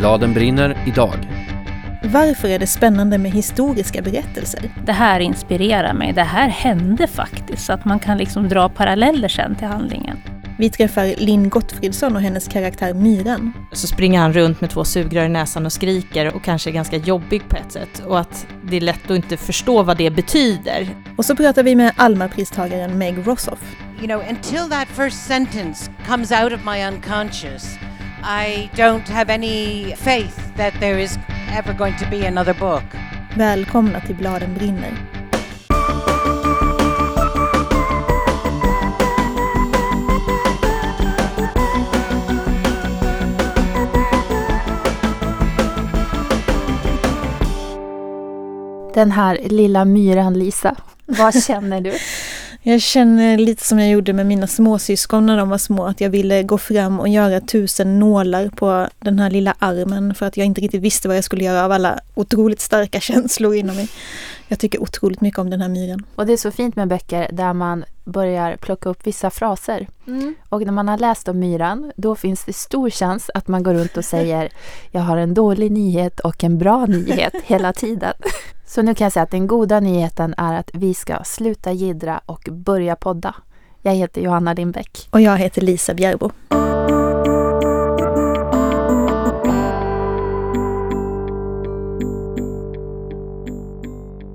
Bladen brinner idag. Varför är det spännande med historiska berättelser? Det här inspirerar mig. Det här hände faktiskt. Så att man kan liksom dra paralleller sen till handlingen. Vi träffar Linn Gottfridsson och hennes karaktär Myran. Så springer han runt med två sugrör i näsan och skriker och kanske är ganska jobbig på ett sätt. Och att det är lätt att inte förstå vad det betyder. Och så pratar vi med Alma-pristagaren Meg Rossoff. You know, until that first sentence comes out of my unconscious, I don't have any faith that there is ever going to be another book. Välkomna till Bladen brinner. Den här lilla myran Lisa, vad känner du? Jag känner lite som jag gjorde med mina småsyskon när de var små, att jag ville gå fram och göra tusen nålar på den här lilla armen för att jag inte riktigt visste vad jag skulle göra av alla otroligt starka känslor inom mig. Jag tycker otroligt mycket om den här myran. Och det är så fint med böcker där man börjar plocka upp vissa fraser. Mm. Och när man har läst om myran, då finns det stor chans att man går runt och säger jag har en dålig nyhet och en bra nyhet hela tiden. Så nu kan jag säga att den goda nyheten är att vi ska sluta gidra och börja podda. Jag heter Johanna Lindbäck. Och jag heter Lisa Bjärbo.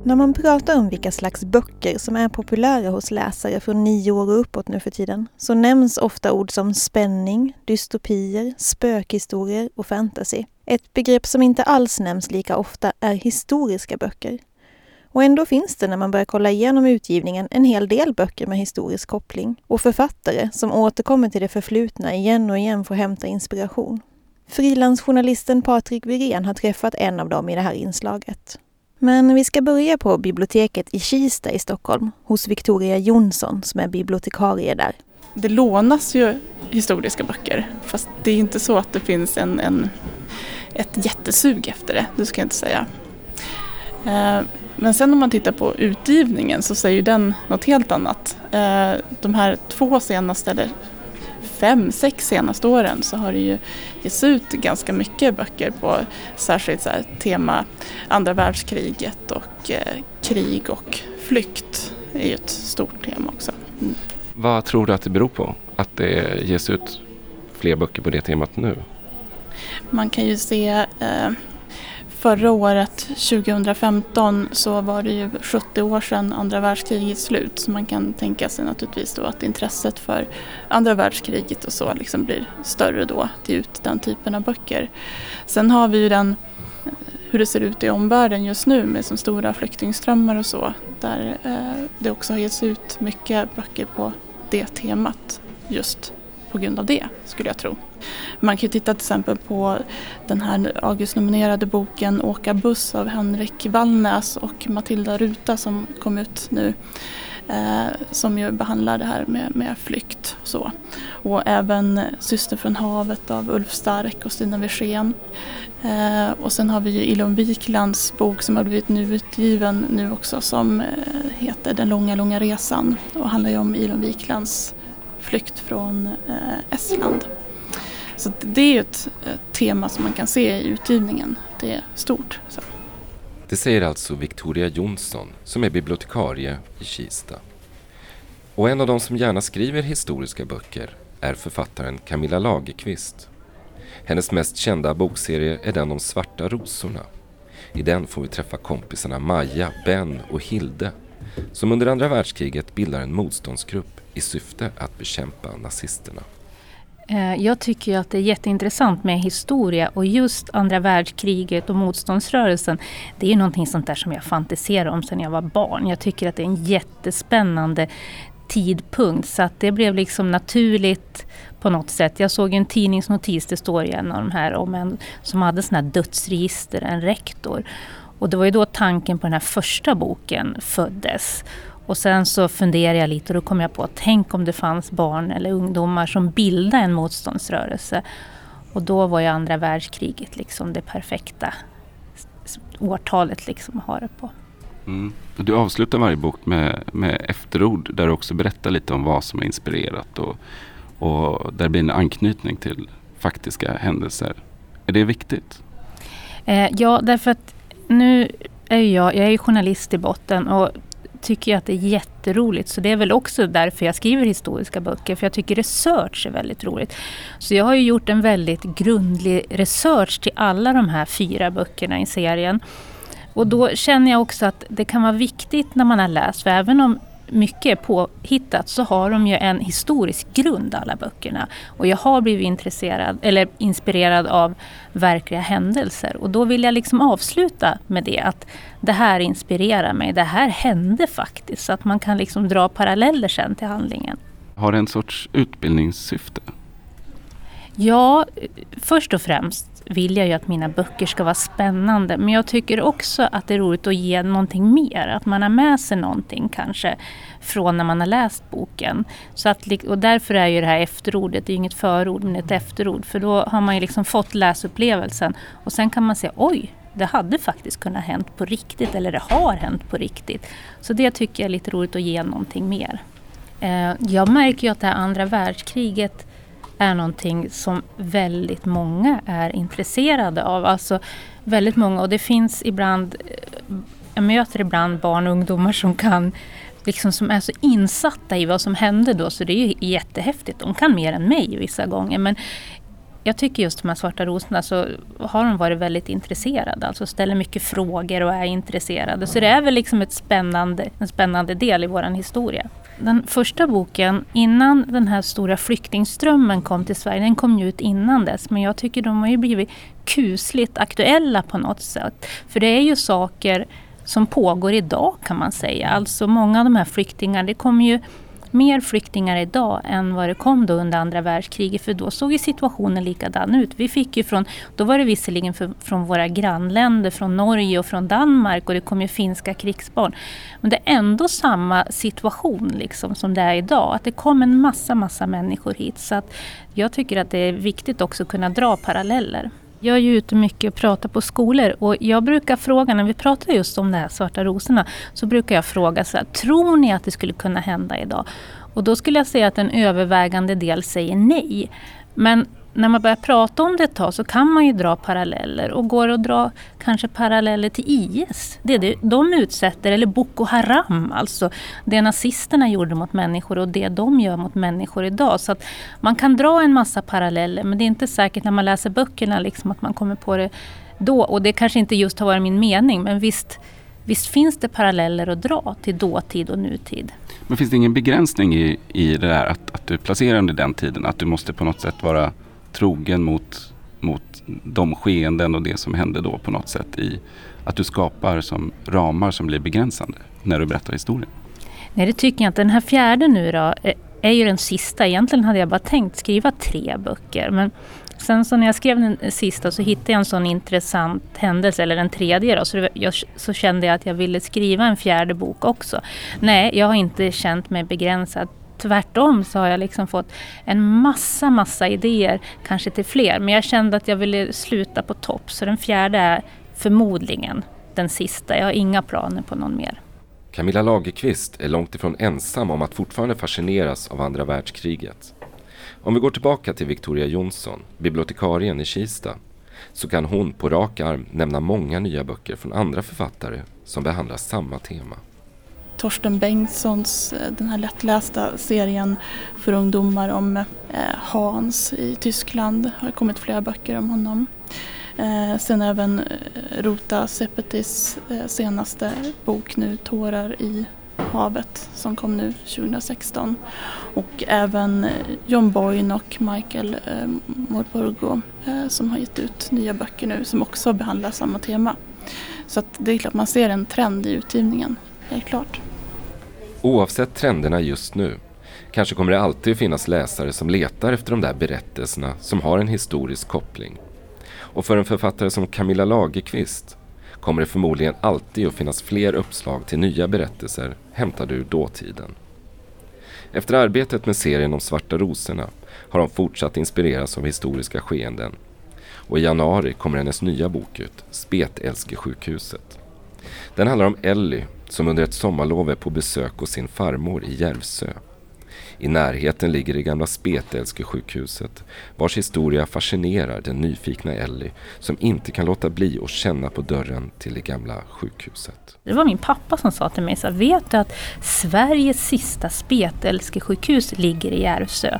När man pratar om vilka slags böcker som är populära hos läsare från nio år och uppåt nu för tiden så nämns ofta ord som spänning, dystopier, spökhistorier och fantasy. Ett begrepp som inte alls nämns lika ofta är historiska böcker. Och ändå finns det när man börjar kolla igenom utgivningen en hel del böcker med historisk koppling och författare som återkommer till det förflutna igen och igen för att hämta inspiration. Frilansjournalisten Patrik Wirén har träffat en av dem i det här inslaget. Men vi ska börja på biblioteket i Kista i Stockholm hos Victoria Jonsson som är bibliotekarie där. Det lånas ju historiska böcker fast det är inte så att det finns en, en ett jättesug efter det, det ska jag inte säga. Eh, men sen om man tittar på utgivningen så säger den något helt annat. Eh, de här två senaste, eller fem, sex senaste åren så har det ju getts ut ganska mycket böcker på särskilt så tema andra världskriget och eh, krig och flykt är ju ett stort tema också. Mm. Vad tror du att det beror på att det ges ut fler böcker på det temat nu? Man kan ju se eh, förra året, 2015, så var det ju 70 år sedan andra världskrigets slut. Så man kan tänka sig naturligtvis då att intresset för andra världskriget och så liksom blir större då att ge ut den typen av böcker. Sen har vi ju den hur det ser ut i omvärlden just nu med som stora flyktingströmmar och så. Där eh, det också har getts ut mycket böcker på det temat just på grund av det skulle jag tro. Man kan titta till exempel på den här Augustnominerade boken Åka buss av Henrik Wallnäs och Matilda Ruta som kom ut nu. Eh, som ju behandlar det här med, med flykt och så. Och även Syster från havet av Ulf Stark och Stina Wirsén. Eh, och sen har vi ju Ilon Wiklands bok som har blivit nyutgiven nu också som eh, heter Den långa, långa resan och handlar ju om Ilon Wiklands flykt från eh, Estland. Så det är ju ett, ett, tema som man kan se i utgivningen. Det är stort. Så. Det säger alltså Victoria Jonsson som är bibliotekarie i Kista. Och en av de som gärna skriver historiska böcker är författaren Camilla Lagerqvist. Hennes mest kända bokserie är den om Svarta rosorna. I den får vi träffa kompisarna Maja, Ben och Hilde som under andra världskriget bildar en motståndsgrupp i syfte att bekämpa nazisterna. Eh, jag tycker att det är jätteintressant med historia och just andra världskriget och motståndsrörelsen. Det är någonting sånt där som jag fantiserar om sedan jag var barn. Jag tycker att det är en jättespännande tidpunkt så att det blev liksom naturligt på något sätt. Jag såg en tidningsnotis, det står i en av de här, om en som hade sådana här dödsregister, en rektor. Och det var ju då tanken på den här första boken föddes. Och sen så funderade jag lite och då kom jag på, tänk om det fanns barn eller ungdomar som bildade en motståndsrörelse. Och då var ju andra världskriget liksom det perfekta årtalet liksom att ha det på. Mm. Du avslutar varje bok med, med efterord där du också berättar lite om vad som har inspirerat och, och där blir en anknytning till faktiska händelser. Är det viktigt? Eh, ja, därför att nu är jag, jag är journalist i botten och tycker jag att det är jätteroligt. Så det är väl också därför jag skriver historiska böcker. För jag tycker research är väldigt roligt. Så jag har ju gjort en väldigt grundlig research till alla de här fyra böckerna i serien. Och då känner jag också att det kan vara viktigt när man har läst. För även om mycket påhittat så har de ju en historisk grund alla böckerna. Och jag har blivit intresserad, eller inspirerad av verkliga händelser. Och då vill jag liksom avsluta med det att det här inspirerar mig. Det här hände faktiskt. Så att man kan liksom dra paralleller sen till handlingen. Har det en sorts utbildningssyfte? Ja, först och främst vill jag ju att mina böcker ska vara spännande. Men jag tycker också att det är roligt att ge någonting mer. Att man har med sig någonting kanske från när man har läst boken. Så att, och därför är ju det här efterordet, det är ju inget förord men ett efterord. För då har man ju liksom fått läsupplevelsen. Och sen kan man säga oj, det hade faktiskt kunnat hänt på riktigt. Eller det har hänt på riktigt. Så det tycker jag är lite roligt att ge någonting mer. Eh, jag märker ju att det här andra världskriget är någonting som väldigt många är intresserade av. Alltså väldigt många och det finns ibland, eh, jag möter ibland barn och ungdomar som kan liksom som är så insatta i vad som hände då så det är ju jättehäftigt. De kan mer än mig vissa gånger men jag tycker just de här svarta rosorna så har de varit väldigt intresserade. Alltså ställer mycket frågor och är intresserade. Så det är väl liksom ett spännande, en spännande del i vår historia. Den första boken, innan den här stora flyktingströmmen kom till Sverige, den kom ju ut innan dess. Men jag tycker de har ju blivit kusligt aktuella på något sätt. För det är ju saker som pågår idag kan man säga. Alltså många av de här flyktingarna, det kommer ju mer flyktingar idag än vad det kom då under andra världskriget. För då såg ju situationen likadan ut. Vi fick ju från, då var det visserligen för, från våra grannländer, från Norge och från Danmark och det kom ju finska krigsbarn. Men det är ändå samma situation liksom som det är idag. Att det kom en massa, massa människor hit. Så att jag tycker att det är viktigt också att kunna dra paralleller. Jag är ju ute mycket och pratar på skolor och jag brukar fråga, när vi pratar just om de här svarta rosorna, så brukar jag fråga så här, tror ni att det skulle kunna hända idag? Och då skulle jag säga att en övervägande del säger nej. Men när man börjar prata om det ett tag så kan man ju dra paralleller och går att dra kanske paralleller till IS. Det, det de utsätter, eller Boko Haram, alltså det nazisterna gjorde mot människor och det de gör mot människor idag. Så att man kan dra en massa paralleller men det är inte säkert när man läser böckerna liksom att man kommer på det då. Och det kanske inte just har varit min mening men visst, visst finns det paralleller att dra till dåtid och nutid. Men finns det ingen begränsning i, i det där att, att du placerar under den tiden? Att du måste på något sätt vara trogen mot, mot de skeenden och det som hände då på något sätt i att du skapar som ramar som blir begränsande när du berättar historien? Nej det tycker jag inte. Den här fjärde nu då eh, är ju den sista. Egentligen hade jag bara tänkt skriva tre böcker. Men sen så när jag skrev den sista så hittade jag en sån intressant händelse, eller den tredje då, så, det, jag, så kände jag att jag ville skriva en fjärde bok också. Nej, jag har inte känt mig begränsad tvärtom så har jag liksom fått en massa, massa idéer, kanske till fler. Men jag kände att jag ville sluta på topp. Så den fjärde är förmodligen den sista. Jag har inga planer på någon mer. Camilla Lagerqvist är långt ifrån ensam om att fortfarande fascineras av andra världskriget. Om vi går tillbaka till Victoria Jonsson, bibliotekarien i Kista, så kan hon på rak arm nämna många nya böcker från andra författare som behandlar samma tema. Torsten Bengtssons, eh, den här lättlästa serien för ungdomar om eh, Hans i Tyskland. det har kommit flera böcker om honom. Eh, sen även Rota Sepetis senaste bok nu, Tårar i havet, som kom nu 2016. Och även John Boyne och Michael Morpurgo som har gett ut nya böcker nu som också behandlar samma tema. Så att det är klart man ser en trend i utgivningen, helt klart. Oavsett trenderna just nu kanske kommer det alltid finnas läsare som letar efter de där berättelserna som har en historisk koppling. Och för en författare som Camilla Lagerqvist kommer det förmodligen alltid att finnas fler uppslag till nya berättelser hämtade ur dåtiden. Efter arbetet med serien om Svarta rosorna har hon fortsatt inspireras av historiska skeenden. Och i januari kommer hennes nya bok ut, Spetälskesjukhuset. Den handlar om Ellie som under ett sommarlov är på besök hos sin farmor i Järvsö. I närheten ligger det gamla Spetälske-sjukhuset vars historia fascinerar den nyfikna Ellie som inte kan låta bli att känna på dörren till det gamla sjukhuset. Det var min pappa som sa till mig så vet du att Sveriges sista Spetälske-sjukhus ligger i Järvsö?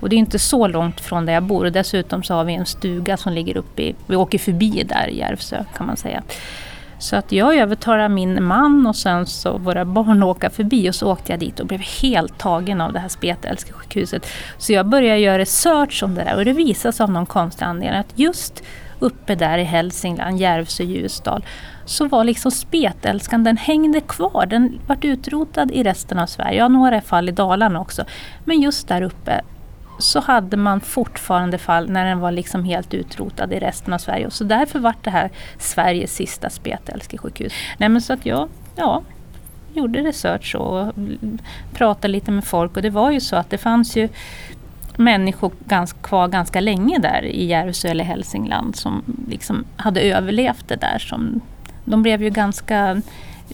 Och det är inte så långt från där jag bor och dessutom så har vi en stuga som ligger uppe i, vi åker förbi där i Järvsö kan man säga. Så att jag övertalade min man och sen så våra barn åka förbi och så åkte jag dit och blev helt tagen av det här Spetälska sjukhuset. Så jag började göra research om det där och det visade sig av någon konstig anledning att just uppe där i Hälsingland, Järvsö, Ljusdal, så var liksom spetälskan, den hängde kvar. Den vart utrotad i resten av Sverige, ja några fall i Dalarna också. Men just där uppe så hade man fortfarande fall när den var liksom helt utrotad i resten av Sverige. Så därför var det här Sveriges sista spetälskesjukhus. Nej men så att jag, ja, gjorde research och pratade lite med folk och det var ju så att det fanns ju människor ganska, kvar ganska länge där i Järvsö eller Hälsingland som liksom hade överlevt det där. Som, de blev ju ganska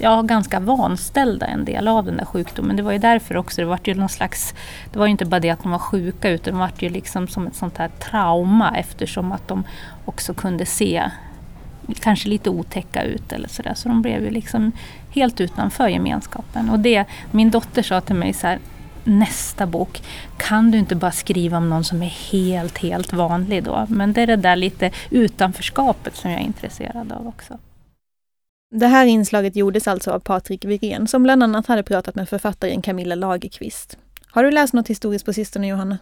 ja, ganska vanställda en del av den där sjukdomen. Det var ju därför också det var ju någon slags, det var ju inte bara det att de var sjuka utan det var ju liksom som ett sånt här trauma eftersom att de också kunde se kanske lite otäcka ut eller sådär. Så de blev ju liksom helt utanför gemenskapen. Och det, min dotter sa till mig så här, nästa bok, kan du inte bara skriva om någon som är helt, helt vanlig då? Men det är det där lite utanförskapet som jag är intresserad av också. Det här inslaget gjordes alltså av Patrik Wirén som bland annat hade pratat med författaren Camilla Lagerqvist. Har du läst något historiskt på sistone Johanna?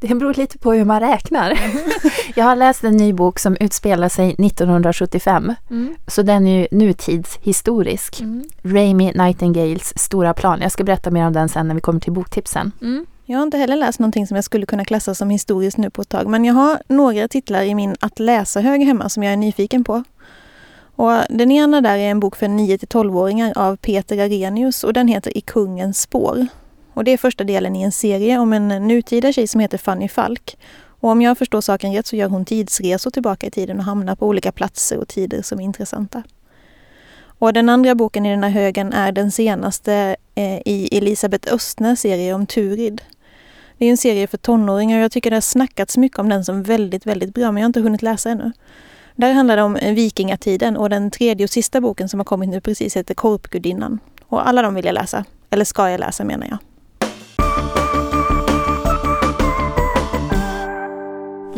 Det beror lite på hur man räknar. jag har läst en ny bok som utspelar sig 1975. Mm. Så den är ju nutidshistorisk. Mm. Ramy Nightingales Stora plan. Jag ska berätta mer om den sen när vi kommer till boktipsen. Mm. Jag har inte heller läst någonting som jag skulle kunna klassa som historiskt nu på ett tag. Men jag har några titlar i min att läsa-hög hemma som jag är nyfiken på. Och den ena där är en bok för 9 12-åringar av Peter Arrhenius och den heter I kungens spår. Och det är första delen i en serie om en nutida tjej som heter Fanny Falk. Och om jag förstår saken rätt så gör hon tidsresor tillbaka i tiden och hamnar på olika platser och tider som är intressanta. Och den andra boken i den här högen är den senaste eh, i Elisabeth Östners serie om Turid. Det är en serie för tonåringar och jag tycker det har snackats mycket om den som väldigt, väldigt bra men jag har inte hunnit läsa ännu. Där handlar det om vikingatiden och den tredje och sista boken som har kommit nu precis heter Korpgudinnan. Och alla de vill jag läsa. Eller ska jag läsa menar jag.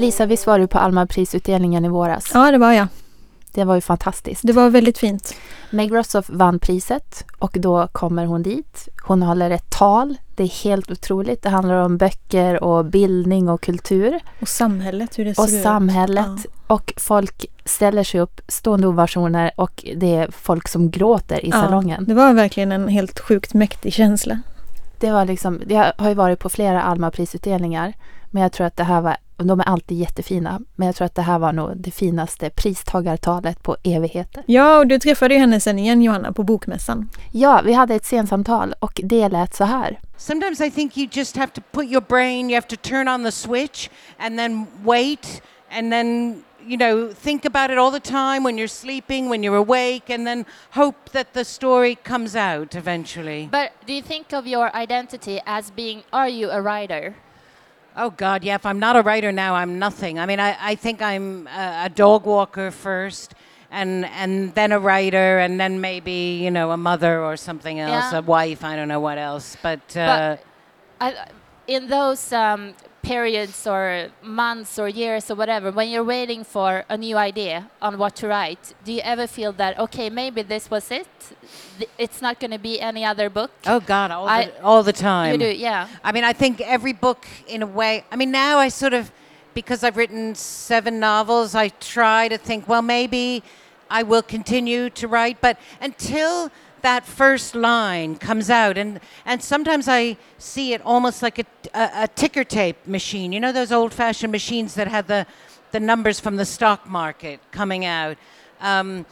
Lisa, visst var du på Alma-prisutdelningen i våras? Ja, det var jag. Det var ju fantastiskt. Det var väldigt fint. Meg Rossoff vann priset och då kommer hon dit. Hon håller ett tal. Det är helt otroligt. Det handlar om böcker och bildning och kultur. Och samhället, hur det ser och ut. Och samhället. Ja. Och folk ställer sig upp, stående ovationer och det är folk som gråter i ja, salongen. Det var verkligen en helt sjukt mäktig känsla. Det var liksom, jag har ju varit på flera Alma-prisutdelningar men jag tror att det här var de är alltid jättefina, men jag tror att det här var nog det finaste pristagartalet på evigheter. Ja, och du träffade ju henne sen igen Johanna på bokmässan. Ja, vi hade ett sensamtal och det lät så här. Sometimes I think you just have to put your brain, you have to turn on the switch and then wait and then you know, think about it all the time when you're sleeping, when you're awake, and then hope that the story comes out eventually. But do you think of your identity as being, are you a writer? Oh God, yeah. If I'm not a writer now, I'm nothing. I mean, I, I think I'm a, a dog walker first, and and then a writer, and then maybe you know a mother or something else, yeah. a wife. I don't know what else, but. Uh, but I, in those um, periods or months or years or whatever, when you're waiting for a new idea on what to write, do you ever feel that okay, maybe this was it? It's not going to be any other book. Oh God, all, I, the, all the time. You do, yeah. I mean, I think every book, in a way. I mean, now I sort of, because I've written seven novels, I try to think, well, maybe I will continue to write, but until that first line comes out and and sometimes i see it almost like a, a, a ticker tape machine. You know those old fashioned machines that had the the numbers from the stock market coming out? Um,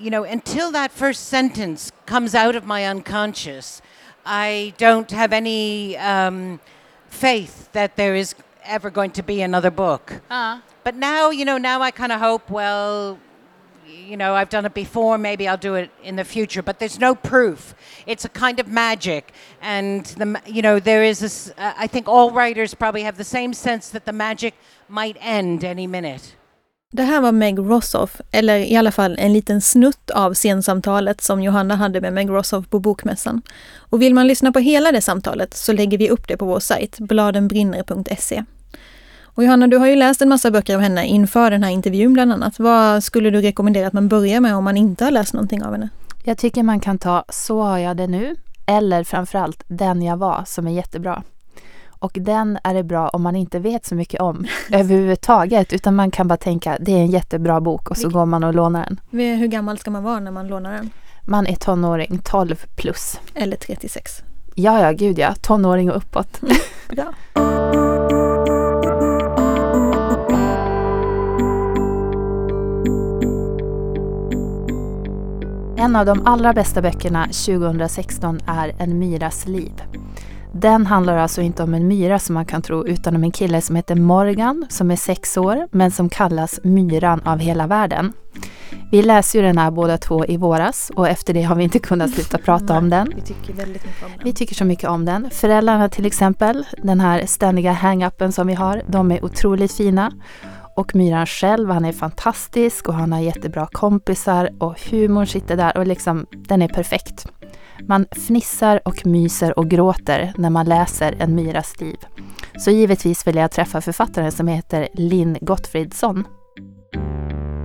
you know until that first sentence comes out of my unconscious i don't have any um, faith that there is ever going to be another book. Uh. but now you know now i kind of hope well you know, I've done it before, maybe I'll do it in the future, but there's no proof. It's a kind of magic. And, the, you know, there is this, uh, I think all writers probably have the same sense that the magic might end any minute. Det här var Meg Rossoff, eller i alla fall en liten snutt av scensamtalet som Johanna hade med Meg Rossoff på Bokmässan. Och vill man lyssna på hela det samtalet så lägger vi upp det på vår sajt, bladenbrinner.se. Och Johanna, du har ju läst en massa böcker av henne inför den här intervjun bland annat. Vad skulle du rekommendera att man börjar med om man inte har läst någonting av henne? Jag tycker man kan ta Så har jag det nu, eller framförallt Den jag var, som är jättebra. Och den är det bra om man inte vet så mycket om överhuvudtaget, utan man kan bara tänka det är en jättebra bok och så går man och lånar den. Hur gammal ska man vara när man lånar den? Man är tonåring, 12 plus. Eller 36? Ja, ja, gud ja. Tonåring och uppåt. Bra. En av de allra bästa böckerna 2016 är En myras liv. Den handlar alltså inte om en myra som man kan tro, utan om en kille som heter Morgan, som är sex år, men som kallas Myran av hela världen. Vi läste ju den här båda två i våras och efter det har vi inte kunnat sluta prata om den. Vi tycker väldigt mycket om den. Vi tycker så mycket om den. Föräldrarna till exempel, den här ständiga hang-upen som vi har, de är otroligt fina. Och Myran själv, han är fantastisk och han har jättebra kompisar och humorn sitter där och liksom, den är perfekt. Man fnissar och myser och gråter när man läser En myras liv. Så givetvis vill jag träffa författaren som heter Linn Gottfridsson.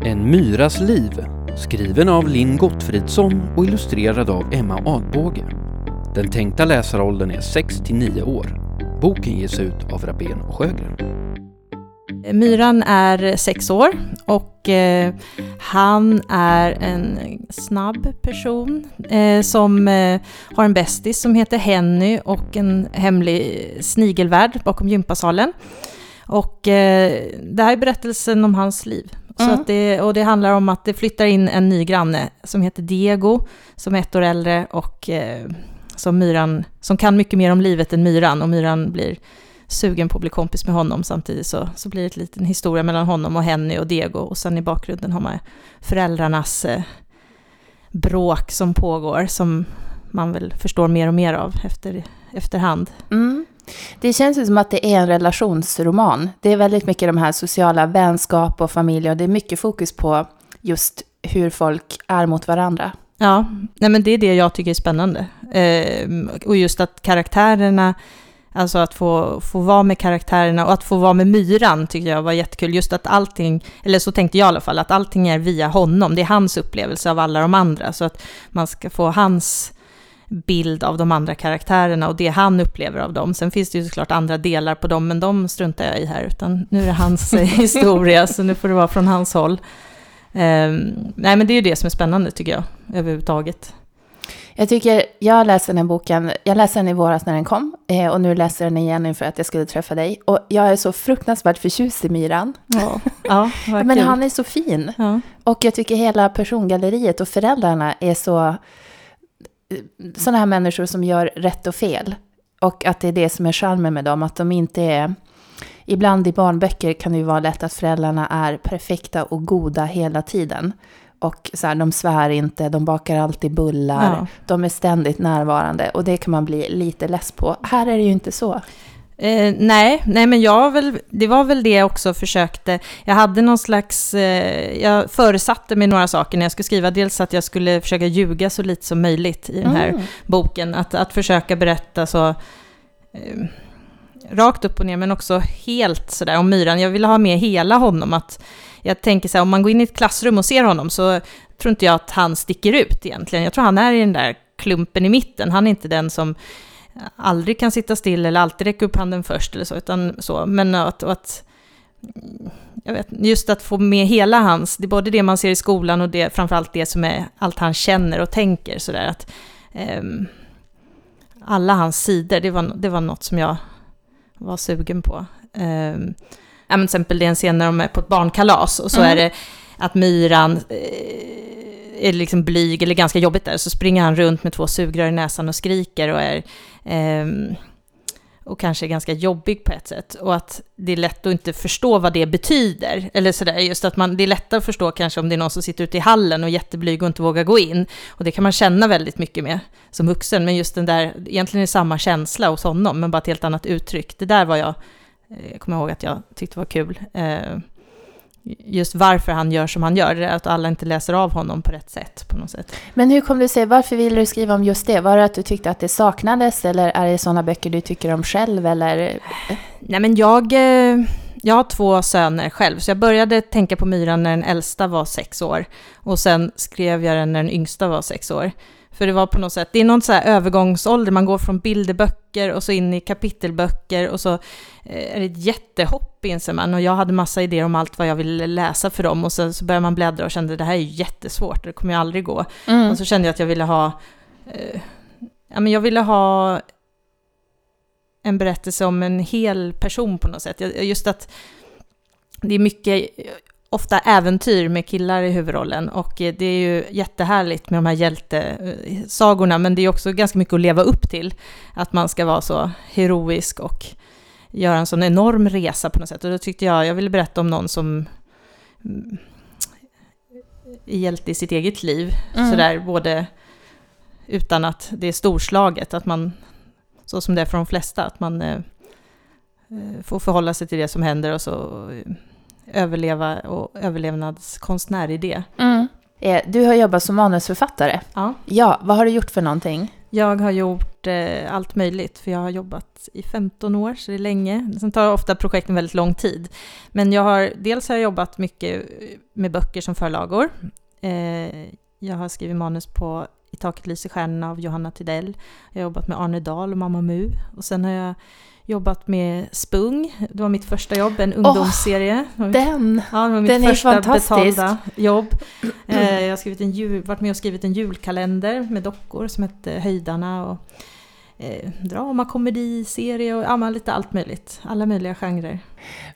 En myras liv, skriven av Linn Gottfridsson och illustrerad av Emma Adbåge. Den tänkta läsaråldern är 6 till 9 år. Boken ges ut av Rabén och Sjögren. Myran är sex år och eh, han är en snabb person eh, som eh, har en bästis som heter Henny och en hemlig snigelvärd bakom gympasalen. Och eh, det här är berättelsen om hans liv. Mm. Så det, och det handlar om att det flyttar in en ny granne som heter Diego, som är ett år äldre och eh, som, myran, som kan mycket mer om livet än Myran. Och Myran blir sugen på att bli kompis med honom. Samtidigt så, så blir det en liten historia mellan honom och Henny och Diego. Och sen i bakgrunden har man föräldrarnas eh, bråk som pågår, som man väl förstår mer och mer av efter, efterhand. Mm. Det känns ju som att det är en relationsroman. Det är väldigt mycket de här sociala vänskap och familj och det är mycket fokus på just hur folk är mot varandra. Ja, nej men det är det jag tycker är spännande. Eh, och just att karaktärerna, alltså att få, få vara med karaktärerna och att få vara med myran tycker jag var jättekul. Just att allting, eller så tänkte jag i alla fall, att allting är via honom. Det är hans upplevelse av alla de andra. Så att man ska få hans bild av de andra karaktärerna och det han upplever av dem. Sen finns det ju såklart andra delar på dem, men de struntar jag i här, utan nu är det hans historia, så nu får det vara från hans håll. Um, nej, men det är ju det som är spännande tycker jag, överhuvudtaget. Jag tycker, jag läste den här boken, jag läste den i våras när den kom eh, och nu läste jag den igen inför att jag skulle träffa dig. Och jag är så fruktansvärt förtjust i Myran. Ja, ja Men han är så fin. Ja. Och jag tycker hela persongalleriet och föräldrarna är så sådana här människor som gör rätt och fel. Och att det är det som är charmen med dem, att de inte är... Ibland i barnböcker kan det ju vara lätt att föräldrarna är perfekta och goda hela tiden. Och så här, de svär inte, de bakar alltid bullar, Ja. de är ständigt närvarande och det kan man bli lite less på. Här är det ju inte så. Eh, nej, nej, men jag väl, det var väl det jag också försökte. Jag hade någon slags, eh, jag föresatte mig några saker när jag skulle skriva. Dels att jag skulle försöka ljuga så lite som möjligt i den här Mm. boken. Att, att försöka berätta så eh, rakt upp och ner, men också helt sådär om myran. Jag ville ha med hela honom. Att jag tänker så här, om man går in i ett klassrum och ser honom så tror inte jag att han sticker ut egentligen. Jag tror han är i den där klumpen i mitten. Han är inte den som aldrig kan sitta still eller alltid räcka upp handen först eller så, utan så. Men att, att jag vet, just att få med hela hans, det är både det man ser i skolan och det, framförallt det som är allt han känner och tänker sådär att ehm, alla hans sidor, det var, det var något som jag var sugen på. Um, ja, men till exempel det är en scen när de är på ett barnkalas och så Mm. är det att myran eh, är liksom blyg eller ganska jobbigt där, så springer han runt med två sugrör i näsan och skriker och är... ehm, och kanske är ganska jobbig på ett sätt. Och att det är lätt att inte förstå vad det betyder. Eller sådär, just att man, det är lättare att förstå kanske om det är någon som sitter ute i hallen och är jätteblyg och inte vågar gå in. Och det kan man känna väldigt mycket med som vuxen. Men just den där, egentligen är det samma känsla hos honom, men bara ett helt annat uttryck. Det där var jag, jag eh, kommer ihåg att jag tyckte var kul. Eh, just varför han gör som han gör, att alla inte läser av honom på rätt sätt på något sätt. Men hur kom du sig, varför ville du skriva om just det? Var det att du tyckte att det saknades eller är det sådana böcker du tycker om själv eller? Nej men jag, eh, jag har två söner själv, så jag började tänka på myran när den äldsta var sex år och sen skrev jag den när den yngsta var sex år. För det var på något sätt, det är någon så här övergångsålder, man går från bilderböcker och så in i kapitelböcker och så eh, är det ett jättehopp inser man. Och jag hade massa idéer om allt vad jag ville läsa för dem och sen så började man bläddra och kände det här är jättesvårt, det kommer ju aldrig gå. Mm. Och så kände jag att jag ville ha, eh, ja men jag ville ha en berättelse om en hel person på något sätt. Just att det är mycket ofta äventyr med killar i huvudrollen och eh, det är ju jättehärligt med de här hjältesagorna men det är också ganska mycket att leva upp till. Att man ska vara så heroisk och göra en sån enorm resa på något sätt. Och då tyckte jag, jag ville berätta om någon som mm, är hjälte i sitt eget liv. Mm. Sådär både utan att det är storslaget, att man, så som det är för de flesta, att man eh, eh får förhålla sig till det som händer och så överleva och överlevnadskonstnär i det. Mm. Eh, du har jobbat som manusförfattare. Ja. Ja, vad har du gjort för någonting? Jag har gjort eh, allt möjligt, för jag har jobbat i 15 år, så det är länge. Sen tar ofta projekten väldigt lång tid. Men jag har, dels har jag jobbat mycket med böcker som förlagor. Eh, jag har skrivit manus på I taket lyser stjärnorna av Johanna Tidell. Jag har jobbat med Arne Dahl och Mamma Mu. Och sen har jag jobbat med Spung. Det var mitt första jobb, en ungdomsserie. Oh, den! Ja, det var mitt den första är fantastisk. betalda jobb. Eh, jag har skrivit en jul, varit med och skrivit en julkalender med dockor som hette Höjdarna. Och, eh, drama, komedi, serie och ja, lite allt möjligt. Alla möjliga genrer.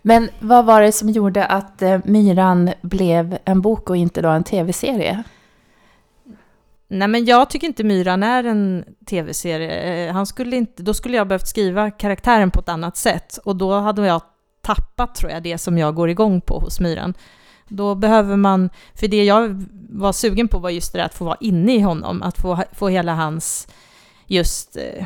Men vad var det som gjorde att eh, Myran blev en bok och inte då en tv-serie? Nej, men jag tycker inte Myran är en tv-serie. Eh, han skulle inte, då skulle jag behövt skriva karaktären på ett annat sätt och då hade jag tappat, tror jag, det som jag går igång på hos Myran. Då behöver man, för det jag var sugen på var just det där att få vara inne i honom, att få, få hela hans, just eh,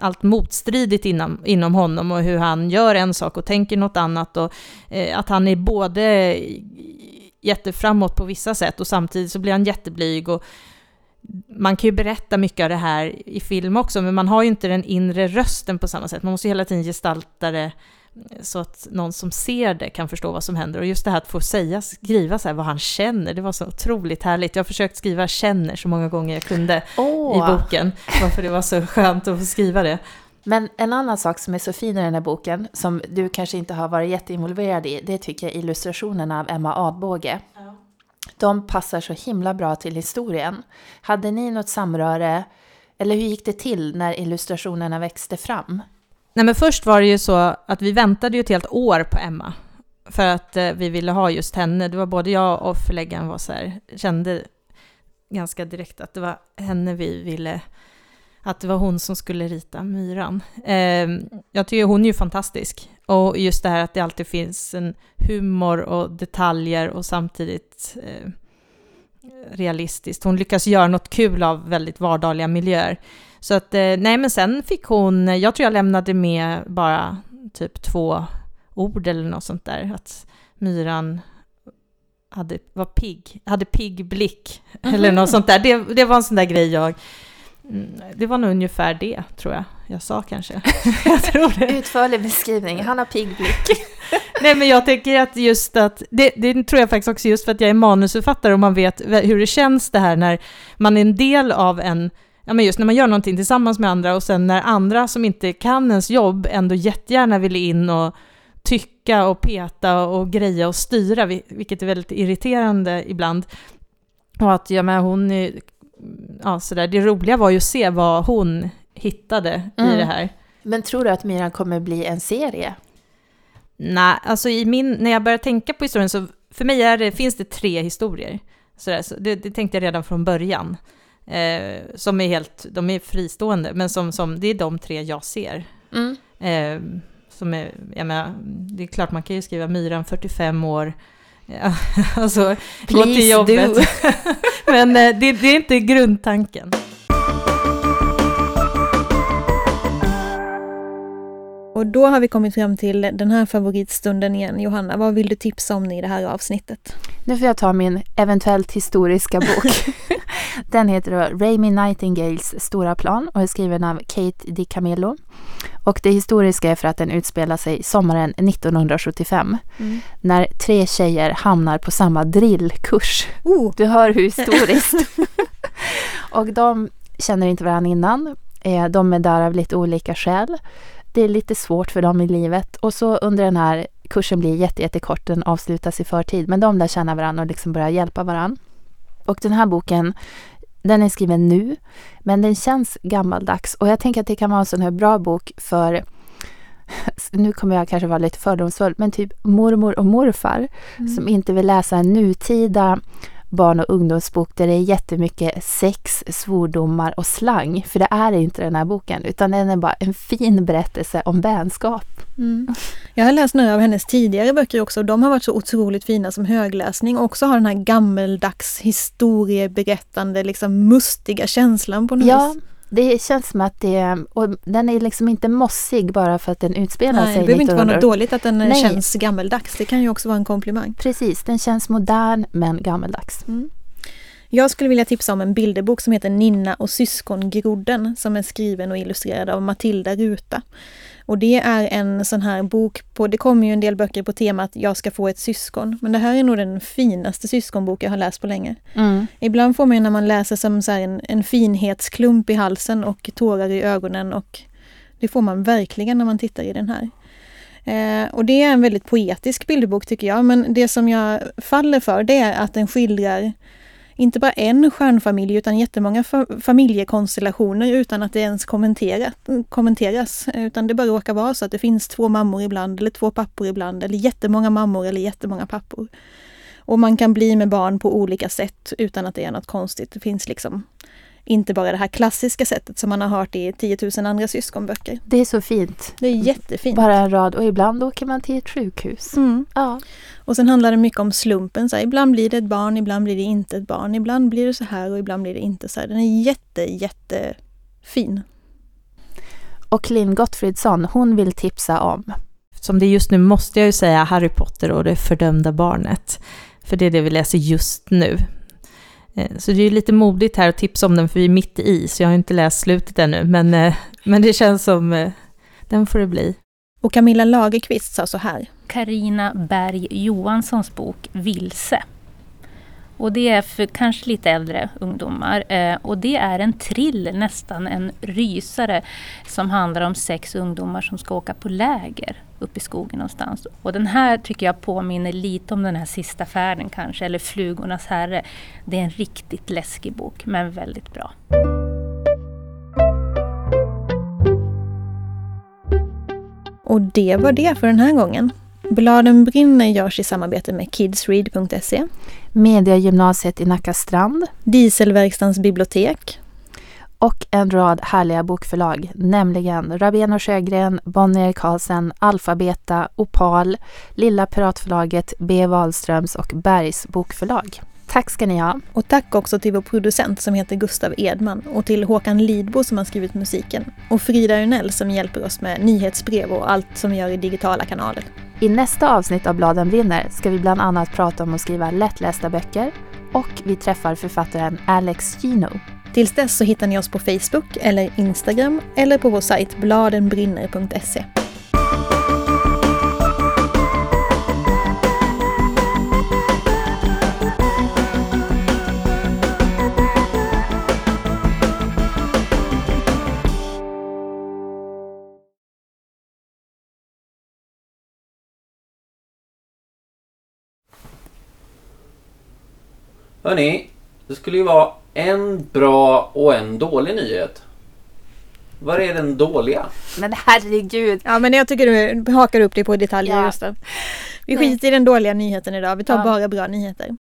allt motstridigt inom, inom honom och hur han gör en sak och tänker något annat och eh, att han är både jätteframåt på vissa sätt och samtidigt så blir han jätteblyg och man kan ju berätta mycket av det här i film också, men man har ju inte den inre rösten på samma sätt. Man måste hela tiden gestalta det så att någon som ser det kan förstå vad som händer. Och just det här att få säga, skriva så vad han känner, det var så otroligt härligt. Jag har försökt skriva känner så många gånger jag kunde oh. i boken, varför det var så skönt att få skriva det. Men en annan sak som är så fin i den här boken, som du kanske inte har varit jätteinvolverad i, det tycker jag är illustrationerna av Emma Adbåge. Ja de passar så himla bra till historien. Hade ni något samröre, eller hur gick det till när illustrationerna växte fram? Nej, men först var det ju så att vi väntade ju ett helt år på Emma. För att eh, vi ville ha just henne. Det var både jag och förläggaren var så här, kände ganska direkt att det var henne vi ville att det var hon som skulle rita myran. Eh, jag tycker hon är ju fantastisk. Och just det här att det alltid finns en humor och detaljer och samtidigt eh, realistiskt. Hon lyckas göra något kul av väldigt vardagliga miljöer. Så att, eh, nej men sen fick hon, jag tror jag lämnade med bara typ två ord eller något sånt där. Att myran hade, var pigg, hade pigg blick. Eller något sånt där. Det, det var en sån där grej jag det var nog ungefär det, tror jag. Jag sa kanske. jag tror det. Utförlig beskrivning. Han har pigg blick. Nej, men jag tänker att just att, det, det, tror jag faktiskt också just för att jag är manusförfattare och man vet hur det känns det här när man är en del av en, ja men just när man gör någonting tillsammans med andra och sen när andra som inte kan ens jobb ändå jättegärna vill in och tycka och peta och greja och styra, vilket är väldigt irriterande ibland. Och att ja, men hon ja, sådär. Det roliga var ju att se vad hon hittade mm. i det här. Men tror du att Myran kommer bli en serie? Nej, alltså i min, när jag började tänka på historien så för mig är det, finns det tre historier. Sådär, så det, det tänkte jag redan från början. Eh, som är helt, de är fristående, men som, som, det är de tre jag ser. Mm. Eh, som är, jag menar, det är klart man kan ju skriva Myran 45 år, ja, alltså gå till jobbet. Men eh, det, det är inte grundtanken. Och då har vi kommit fram till den här favoritstunden igen. Johanna, vad vill du tipsa om i det här avsnittet? Nu får jag ta min eventuellt historiska bok. Den heter Ramy Nightingales stora plan och är skriven av Kate DiCamillo. Och det historiska är för att den utspelar sig sommaren 1975 mm. när tre tjejer hamnar på samma drillkurs. Oh. Du hör hur historiskt. och de känner inte varandra innan. Eh, de är där av lite olika skäl. Det är lite svårt för dem i livet och så under den här kursen blir jättekort, den avslutas i förtid. Men de lär känna varandra och liksom börjar hjälpa varandra. Och den här boken, den är skriven nu, men den känns gammaldags. Och jag tänker att det kan vara en sån här bra bok för nu kommer jag kanske vara lite fördomsfull, men typ mormor och morfar mm. som inte vill läsa en nutida barn och ungdomsbok där det är jättemycket sex, svordomar och slang. För det är inte den här boken, utan den är bara en fin berättelse om vänskap. Mm. Jag har läst några av hennes tidigare böcker också och de har varit så otroligt fina som högläsning och också har den här gammeldags historieberättande, liksom mustiga känslan på något ja. vis. Det känns som att det, och den är liksom inte mossig bara för att den utspelar Nej, sig Det behöver inte vara något dåligt att den Nej. känns gammeldags. Det kan ju också vara en komplimang. Precis, den känns modern men gammeldags. Mm. Jag skulle vilja tipsa om en bilderbok som heter Ninna och syskongrodden som är skriven och illustrerad av Matilda Ruta. Och det är en sån här bok på, det kommer ju en del böcker på temat Jag ska få ett syskon. Men det här är nog den finaste syskonbok jag har läst på länge. Mm. Ibland får man ju när man läser som så en, en finhetsklump i halsen och tårar i ögonen och det får man verkligen när man tittar i den här. Eh, och det är en väldigt poetisk bilderbok tycker jag, men det som jag faller för det är att den skildrar inte bara en stjärnfamilj utan jättemånga familjekonstellationer utan att det ens kommenteras. Utan det bara råkar vara så att det finns två mammor ibland eller två pappor ibland eller jättemånga mammor eller jättemånga pappor. Och man kan bli med barn på olika sätt utan att det är något konstigt. Det finns liksom inte bara det här klassiska sättet som man har hört i 10 000 andra syskonböcker. Det är så fint. Det är jättefint. Bara en rad och ibland åker man till ett sjukhus. Mm. Ja. Och sen handlar det mycket om slumpen. Så här, ibland blir det ett barn, ibland blir det inte ett barn. Ibland blir det så här och ibland blir det inte så här. Den är jätte, jättefin. Och Linn Gottfridsson, hon vill tipsa om? Som det är just nu måste jag ju säga Harry Potter och det fördömda barnet. För det är det vi läser just nu. Eh, så det är lite modigt här att tipsa om den för vi är mitt i, så jag har inte läst slutet ännu. Men, eh, men det känns som, eh, den får det bli. Och Camilla Lagerqvist sa så här. Karina Berg Johanssons bok Vilse. Och det är för kanske lite äldre ungdomar. Och det är en trill, nästan en rysare, som handlar om sex ungdomar som ska åka på läger upp i skogen någonstans. Och den här tycker jag påminner lite om den här sista färden kanske, eller Flugornas herre. Det är en riktigt läskig bok, men väldigt bra. Och det var det för den här gången. Bladen brinner görs i samarbete med kidsread.se, Mediagymnasiet i Nacka strand, Dieselverkstans bibliotek och en rad härliga bokförlag, nämligen Rabén och Sjögren, Bonnier Carlsen, Alfabeta, Opal, Lilla Piratförlaget, B. Wahlströms och Bergs bokförlag. Tack ska ni ha. Och tack också till vår producent som heter Gustav Edman och till Håkan Lidbo som har skrivit musiken och Frida Unell som hjälper oss med nyhetsbrev och allt som vi gör i digitala kanaler. I nästa avsnitt av Bladen brinner ska vi bland annat prata om att skriva lättlästa böcker och vi träffar författaren Alex Gino. Tills dess så hittar ni oss på Facebook eller Instagram eller på vår sajt bladenbrinner.se. Hörni, det skulle ju vara en bra och en dålig nyhet. Var är den dåliga? Men herregud! Ja men jag tycker du hakar upp dig på detaljer ja. just det. Vi skiter i den dåliga nyheten idag, vi tar ja. bara bra nyheter.